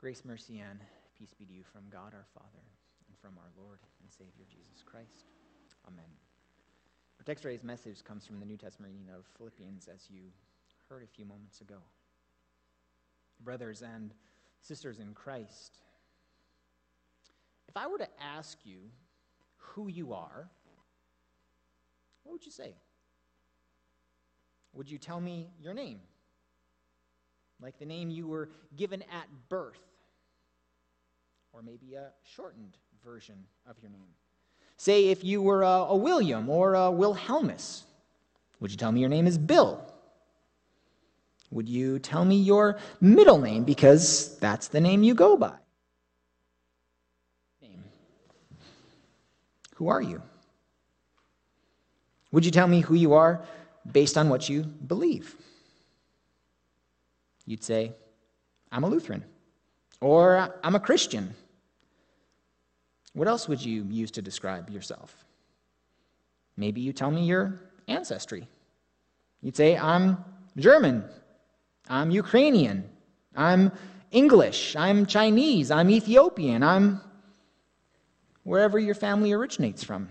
Grace, mercy, and peace be to you from God our Father and from our Lord and Savior Jesus Christ. Amen. Our text today's message comes from the New Testament reading of Philippians, as you heard a few moments ago. Brothers and sisters in Christ, if I were to ask you who you are, what would you say? Would you tell me your name? Like the name you were given at birth? Or maybe a shortened version of your name? Say if you were a, a William or a Wilhelmus, would you tell me your name is Bill? Would you tell me your middle name because that's the name you go by? Name. Who are you? Would you tell me who you are based on what you believe? You'd say, I'm a Lutheran, or I'm a Christian. What else would you use to describe yourself? Maybe you tell me your ancestry. You'd say, I'm German, I'm Ukrainian, I'm English, I'm Chinese, I'm Ethiopian, I'm wherever your family originates from.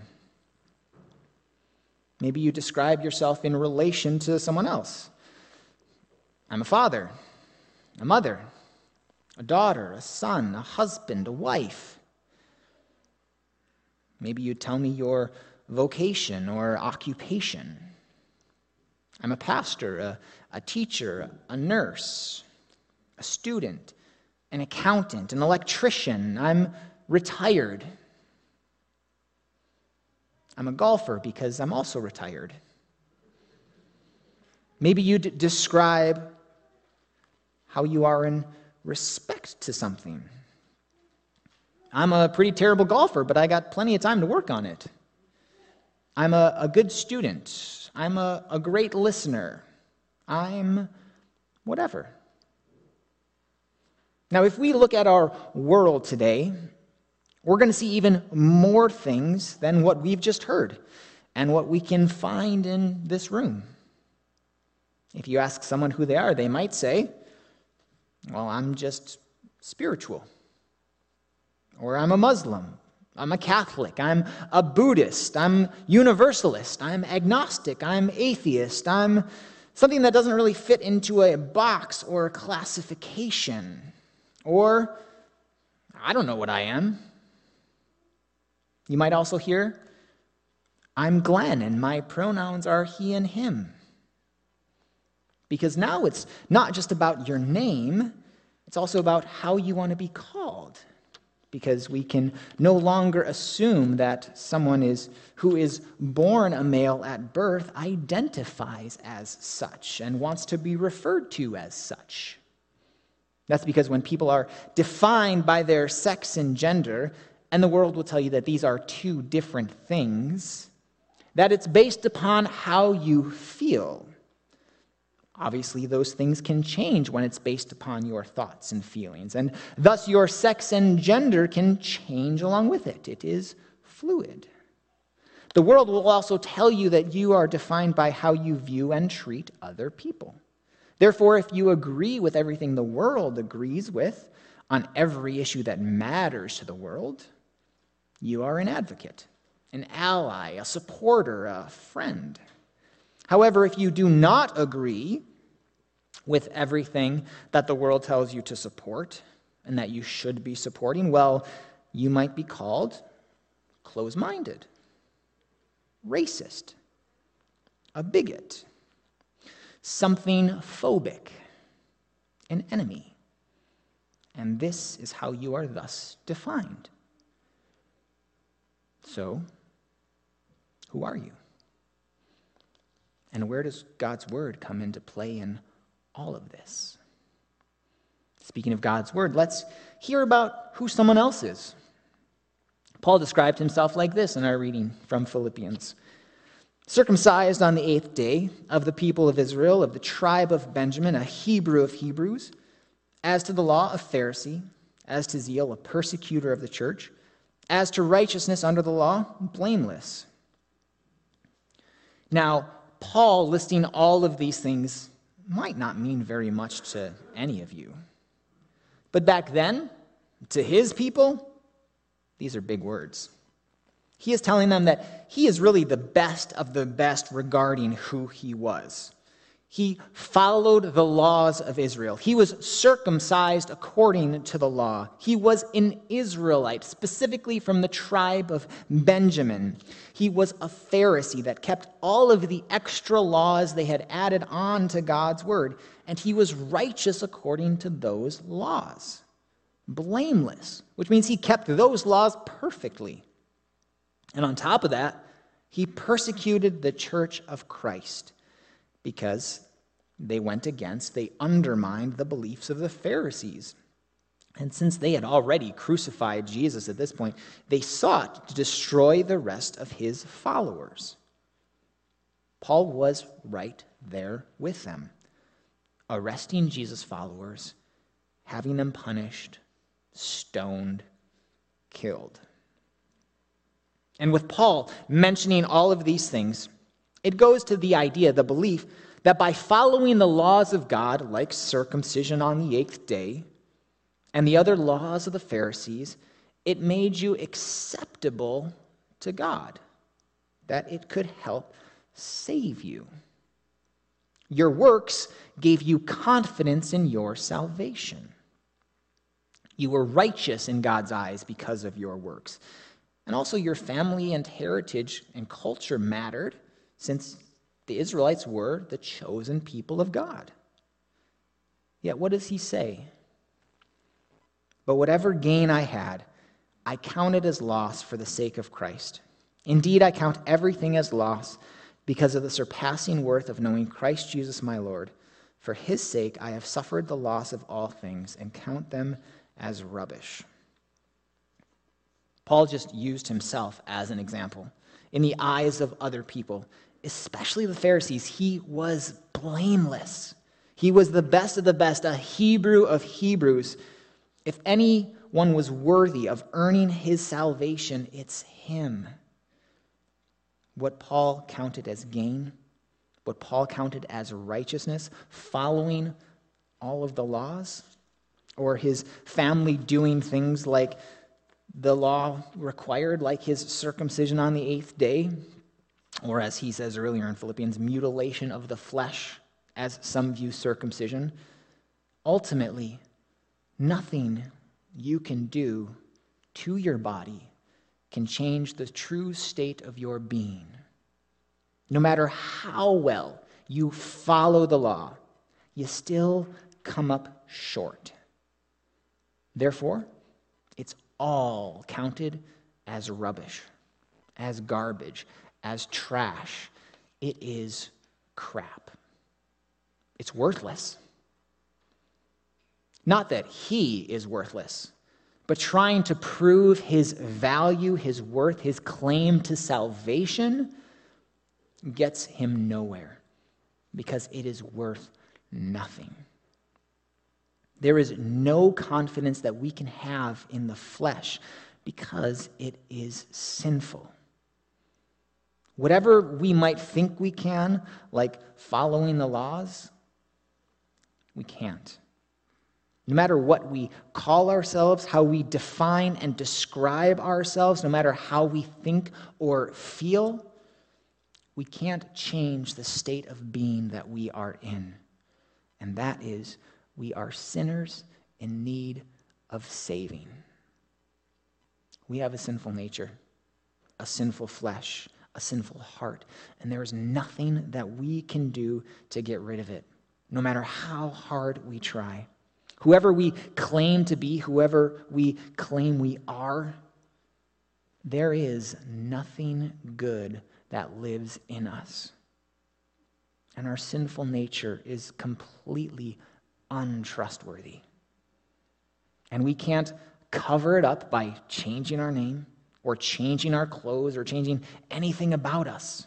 Maybe you describe yourself in relation to someone else. I'm a father, a mother, a daughter, a son, a husband, a wife. Maybe you'd tell me your vocation or occupation. I'm a pastor, a, a teacher, a nurse, a student, an accountant, an electrician. I'm retired. I'm a golfer because I'm also retired. Maybe you d- describe how you are in respect to something. I'm a pretty terrible golfer, but I got plenty of time to work on it. I'm a, a good student. I'm a, a great listener. I'm whatever. Now, if we look at our world today, we're going to see even more things than what we've just heard and what we can find in this room. If you ask someone who they are, they might say, Well, I'm just spiritual. Or I'm a Muslim. I'm a Catholic. I'm a Buddhist. I'm universalist. I'm agnostic. I'm atheist. I'm something that doesn't really fit into a box or a classification. Or I don't know what I am. You might also hear, I'm Glenn and my pronouns are he and him. Because now it's not just about your name, it's also about how you want to be called because we can no longer assume that someone is who is born a male at birth identifies as such and wants to be referred to as such. That's because when people are defined by their sex and gender, and the world will tell you that these are two different things, that it's based upon how you feel. Obviously, those things can change when it's based upon your thoughts and feelings, and thus your sex and gender can change along with it. It is fluid. The world will also tell you that you are defined by how you view and treat other people. Therefore, if you agree with everything the world agrees with on every issue that matters to the world, you are an advocate, an ally, a supporter, a friend. However, if you do not agree with everything that the world tells you to support and that you should be supporting, well, you might be called close minded, racist, a bigot, something phobic, an enemy. And this is how you are thus defined. So, who are you? And where does God's word come into play in all of this. Speaking of God's word, let's hear about who someone else is. Paul described himself like this in our reading from Philippians circumcised on the eighth day of the people of Israel, of the tribe of Benjamin, a Hebrew of Hebrews, as to the law, a Pharisee, as to zeal, a persecutor of the church, as to righteousness under the law, blameless. Now, Paul listing all of these things might not mean very much to any of you. But back then, to his people, these are big words. He is telling them that he is really the best of the best regarding who he was. He followed the laws of Israel. He was circumcised according to the law. He was an Israelite, specifically from the tribe of Benjamin. He was a Pharisee that kept all of the extra laws they had added on to God's word, and he was righteous according to those laws. Blameless, which means he kept those laws perfectly. And on top of that, he persecuted the church of Christ because they went against, they undermined the beliefs of the Pharisees. And since they had already crucified Jesus at this point, they sought to destroy the rest of his followers. Paul was right there with them, arresting Jesus' followers, having them punished, stoned, killed. And with Paul mentioning all of these things, it goes to the idea, the belief, that by following the laws of God, like circumcision on the eighth day, and the other laws of the Pharisees, it made you acceptable to God, that it could help save you. Your works gave you confidence in your salvation. You were righteous in God's eyes because of your works. And also, your family and heritage and culture mattered since the Israelites were the chosen people of God. Yet, what does he say? But whatever gain I had, I counted as loss for the sake of Christ. Indeed, I count everything as loss because of the surpassing worth of knowing Christ Jesus my Lord. For his sake, I have suffered the loss of all things and count them as rubbish. Paul just used himself as an example. In the eyes of other people, especially the Pharisees, he was blameless. He was the best of the best, a Hebrew of Hebrews. If anyone was worthy of earning his salvation, it's him. What Paul counted as gain, what Paul counted as righteousness, following all of the laws, or his family doing things like the law required, like his circumcision on the eighth day, or as he says earlier in Philippians, mutilation of the flesh, as some view circumcision. Ultimately, nothing you can do to your body can change the true state of your being. No matter how well you follow the law, you still come up short. Therefore, it's all counted as rubbish, as garbage, as trash. It is crap. It's worthless. Not that he is worthless, but trying to prove his value, his worth, his claim to salvation gets him nowhere because it is worth nothing. There is no confidence that we can have in the flesh because it is sinful. Whatever we might think we can, like following the laws, we can't. No matter what we call ourselves, how we define and describe ourselves, no matter how we think or feel, we can't change the state of being that we are in. And that is we are sinners in need of saving. We have a sinful nature, a sinful flesh, a sinful heart, and there is nothing that we can do to get rid of it, no matter how hard we try. Whoever we claim to be, whoever we claim we are, there is nothing good that lives in us. And our sinful nature is completely untrustworthy. And we can't cover it up by changing our name or changing our clothes or changing anything about us.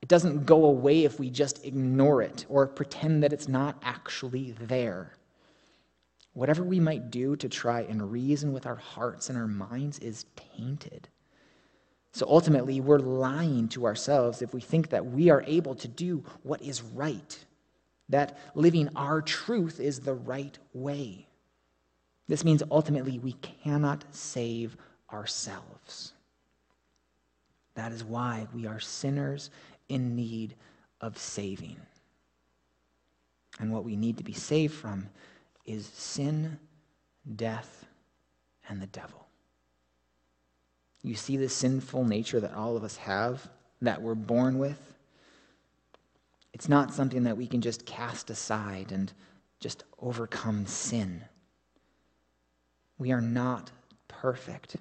It doesn't go away if we just ignore it or pretend that it's not actually there. Whatever we might do to try and reason with our hearts and our minds is tainted. So ultimately, we're lying to ourselves if we think that we are able to do what is right that living our truth is the right way. This means ultimately we cannot save ourselves. That is why we are sinners in need of saving. And what we need to be saved from is sin, death, and the devil. You see the sinful nature that all of us have, that we're born with? It's not something that we can just cast aside and just overcome sin. We are not perfect.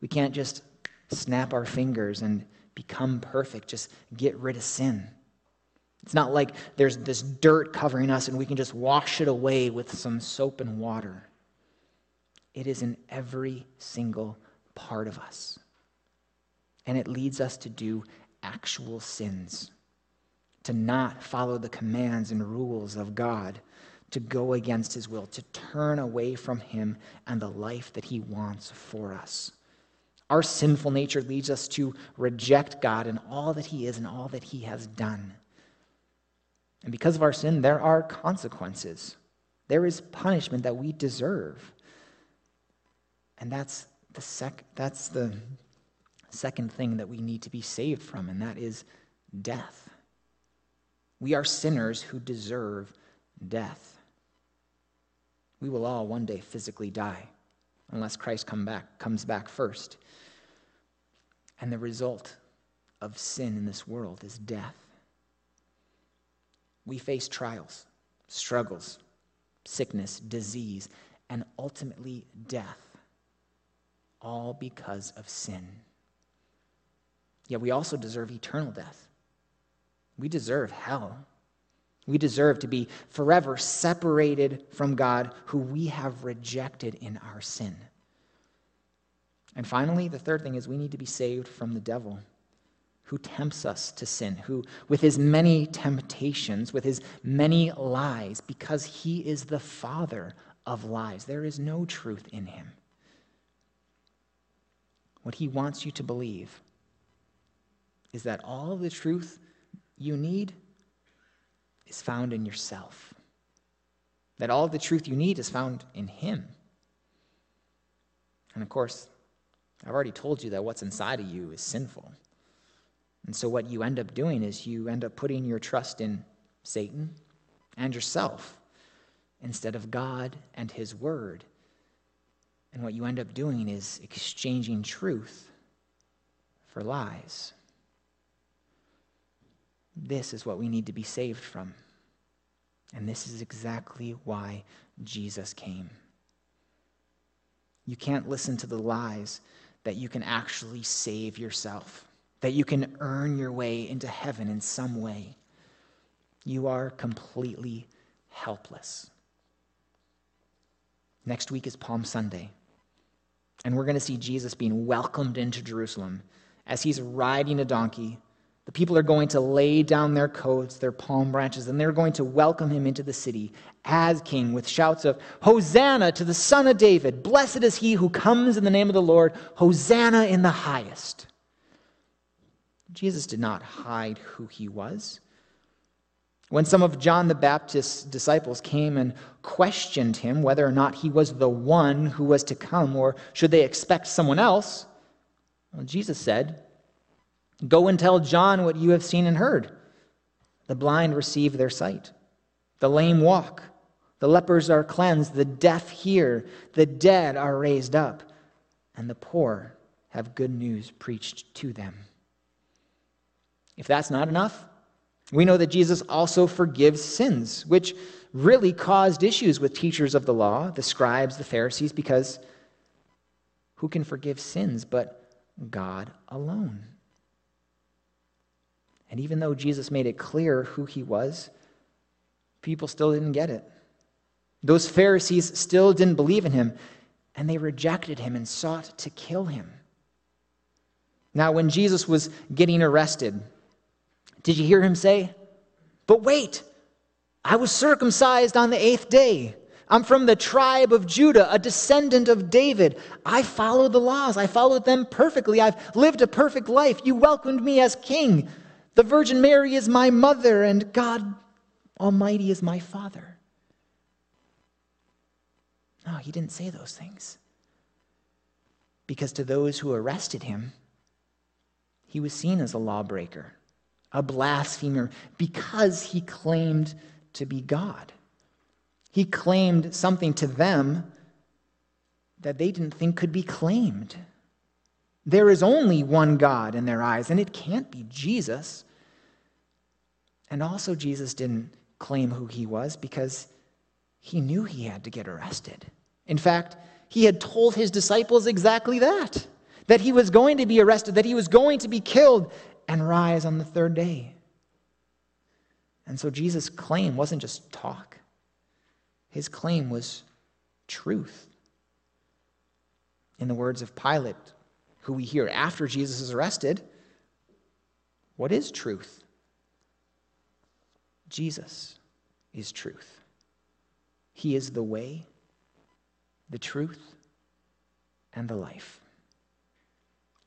We can't just snap our fingers and become perfect, just get rid of sin. It's not like there's this dirt covering us and we can just wash it away with some soap and water. It is in every single part of us. And it leads us to do actual sins, to not follow the commands and rules of God, to go against his will, to turn away from him and the life that he wants for us. Our sinful nature leads us to reject God and all that he is and all that he has done. And because of our sin, there are consequences. There is punishment that we deserve. And that's the sec- that's the second thing that we need to be saved from, and that is death. We are sinners who deserve death. We will all one day physically die unless Christ come back, comes back first. And the result of sin in this world is death. We face trials, struggles, sickness, disease, and ultimately death, all because of sin. Yet we also deserve eternal death. We deserve hell. We deserve to be forever separated from God, who we have rejected in our sin. And finally, the third thing is we need to be saved from the devil, who tempts us to sin, who, with his many temptations, with his many lies, because he is the father of lies, there is no truth in him. What he wants you to believe is that all the truth you need is found in yourself. That all the truth you need is found in Him. And of course, I've already told you that what's inside of you is sinful. And so, what you end up doing is you end up putting your trust in Satan and yourself instead of God and His Word. And what you end up doing is exchanging truth for lies. This is what we need to be saved from. And this is exactly why Jesus came. You can't listen to the lies that you can actually save yourself, that you can earn your way into heaven in some way. You are completely helpless. Next week is Palm Sunday, and we're going to see Jesus being welcomed into Jerusalem as he's riding a donkey the people are going to lay down their coats, their palm branches, and they're going to welcome him into the city as king with shouts of, Hosanna to the Son of David! Blessed is he who comes in the name of the Lord! Hosanna in the highest! Jesus did not hide who he was. When some of John the Baptist's disciples came and questioned him whether or not he was the one who was to come, or should they expect someone else, well, Jesus said, Go and tell John what you have seen and heard. The blind receive their sight, the lame walk, the lepers are cleansed, the deaf hear, the dead are raised up, and the poor have good news preached to them. If that's not enough, we know that Jesus also forgives sins, which really caused issues with teachers of the law, the scribes, the Pharisees, because who can forgive sins but God alone? And even though Jesus made it clear who he was, people still didn't get it. Those Pharisees still didn't believe in him, and they rejected him and sought to kill him. Now, when Jesus was getting arrested, did you hear him say, But wait, I was circumcised on the eighth day. I'm from the tribe of Judah, a descendant of David. I followed the laws, I followed them perfectly. I've lived a perfect life. You welcomed me as king. The Virgin Mary is my mother, and God Almighty is my Father. No, he didn't say those things. Because to those who arrested him, he was seen as a lawbreaker, a blasphemer, because he claimed to be God. He claimed something to them that they didn't think could be claimed. There is only one God in their eyes, and it can't be Jesus. And also, Jesus didn't claim who he was because he knew he had to get arrested. In fact, he had told his disciples exactly that that he was going to be arrested, that he was going to be killed and rise on the third day. And so Jesus' claim wasn't just talk, his claim was truth. In the words of Pilate, who we hear after Jesus is arrested, what is truth? Jesus is truth. He is the way, the truth, and the life.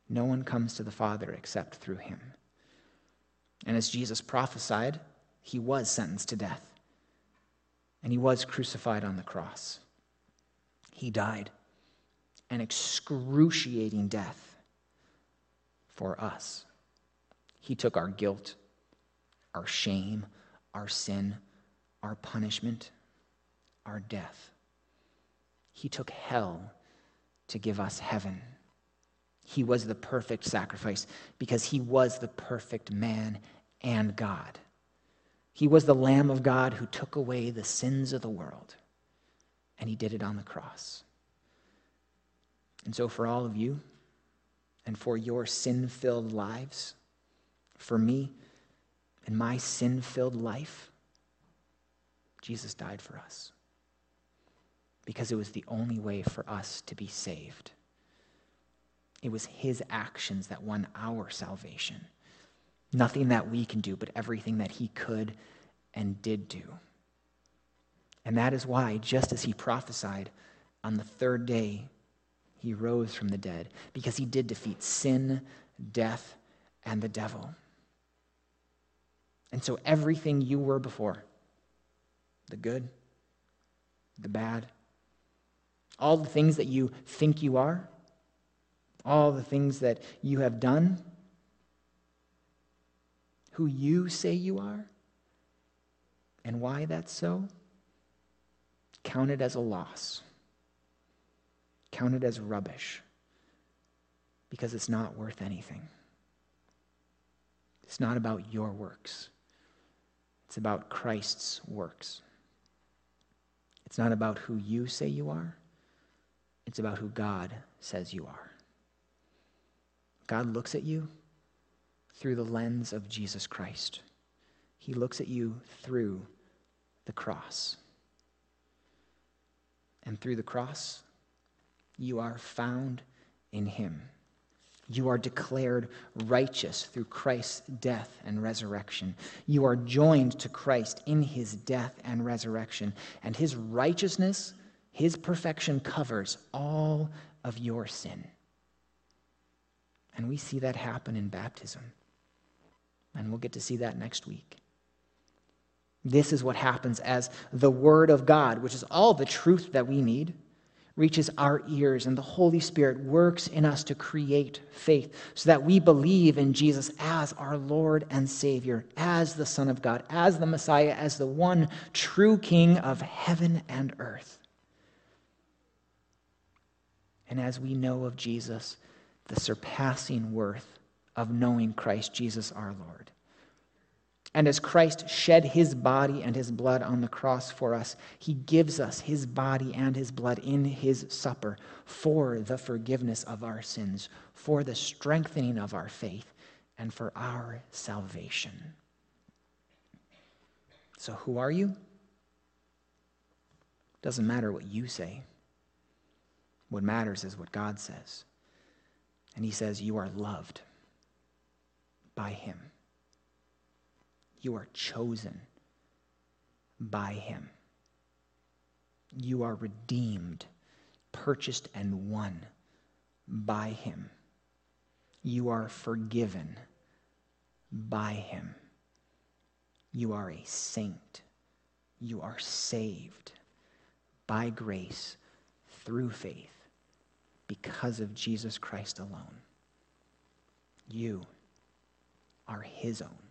No one comes to the Father except through him. And as Jesus prophesied, he was sentenced to death. And he was crucified on the cross. He died an excruciating death for us. He took our guilt, our shame, our sin, our punishment, our death. He took hell to give us heaven. He was the perfect sacrifice because he was the perfect man and God. He was the Lamb of God who took away the sins of the world, and he did it on the cross. And so, for all of you, and for your sin filled lives, for me and my sin filled life, Jesus died for us because it was the only way for us to be saved. It was his actions that won our salvation. Nothing that we can do, but everything that he could and did do. And that is why, just as he prophesied, on the third day, he rose from the dead, because he did defeat sin, death, and the devil. And so everything you were before, the good, the bad, all the things that you think you are, all the things that you have done, who you say you are, and why that's so, count it as a loss. Count it as rubbish because it's not worth anything. It's not about your works, it's about Christ's works. It's not about who you say you are, it's about who God says you are. God looks at you through the lens of Jesus Christ. He looks at you through the cross. And through the cross, you are found in him. You are declared righteous through Christ's death and resurrection. You are joined to Christ in his death and resurrection. And his righteousness, his perfection covers all of your sin. And we see that happen in baptism. And we'll get to see that next week. This is what happens as the Word of God, which is all the truth that we need reaches our ears, and the Holy Spirit works in us to create faith so that we believe in Jesus as our Lord and Savior, as the Son of God, as the Messiah, as the one true King of heaven and earth. And as we know of Jesus, the surpassing worth of knowing Christ Jesus our Lord. And as Christ shed his body and his blood on the cross for us, he gives us his body and his blood in his supper for the forgiveness of our sins, for the strengthening of our faith, and for our salvation. So, who are you? Doesn't matter what you say. What matters is what God says. And he says, You are loved by him. You are chosen by Him. You are redeemed, purchased, and won by Him. You are forgiven by Him. You are a saint. You are saved by grace through faith because of Jesus Christ alone. You are his own.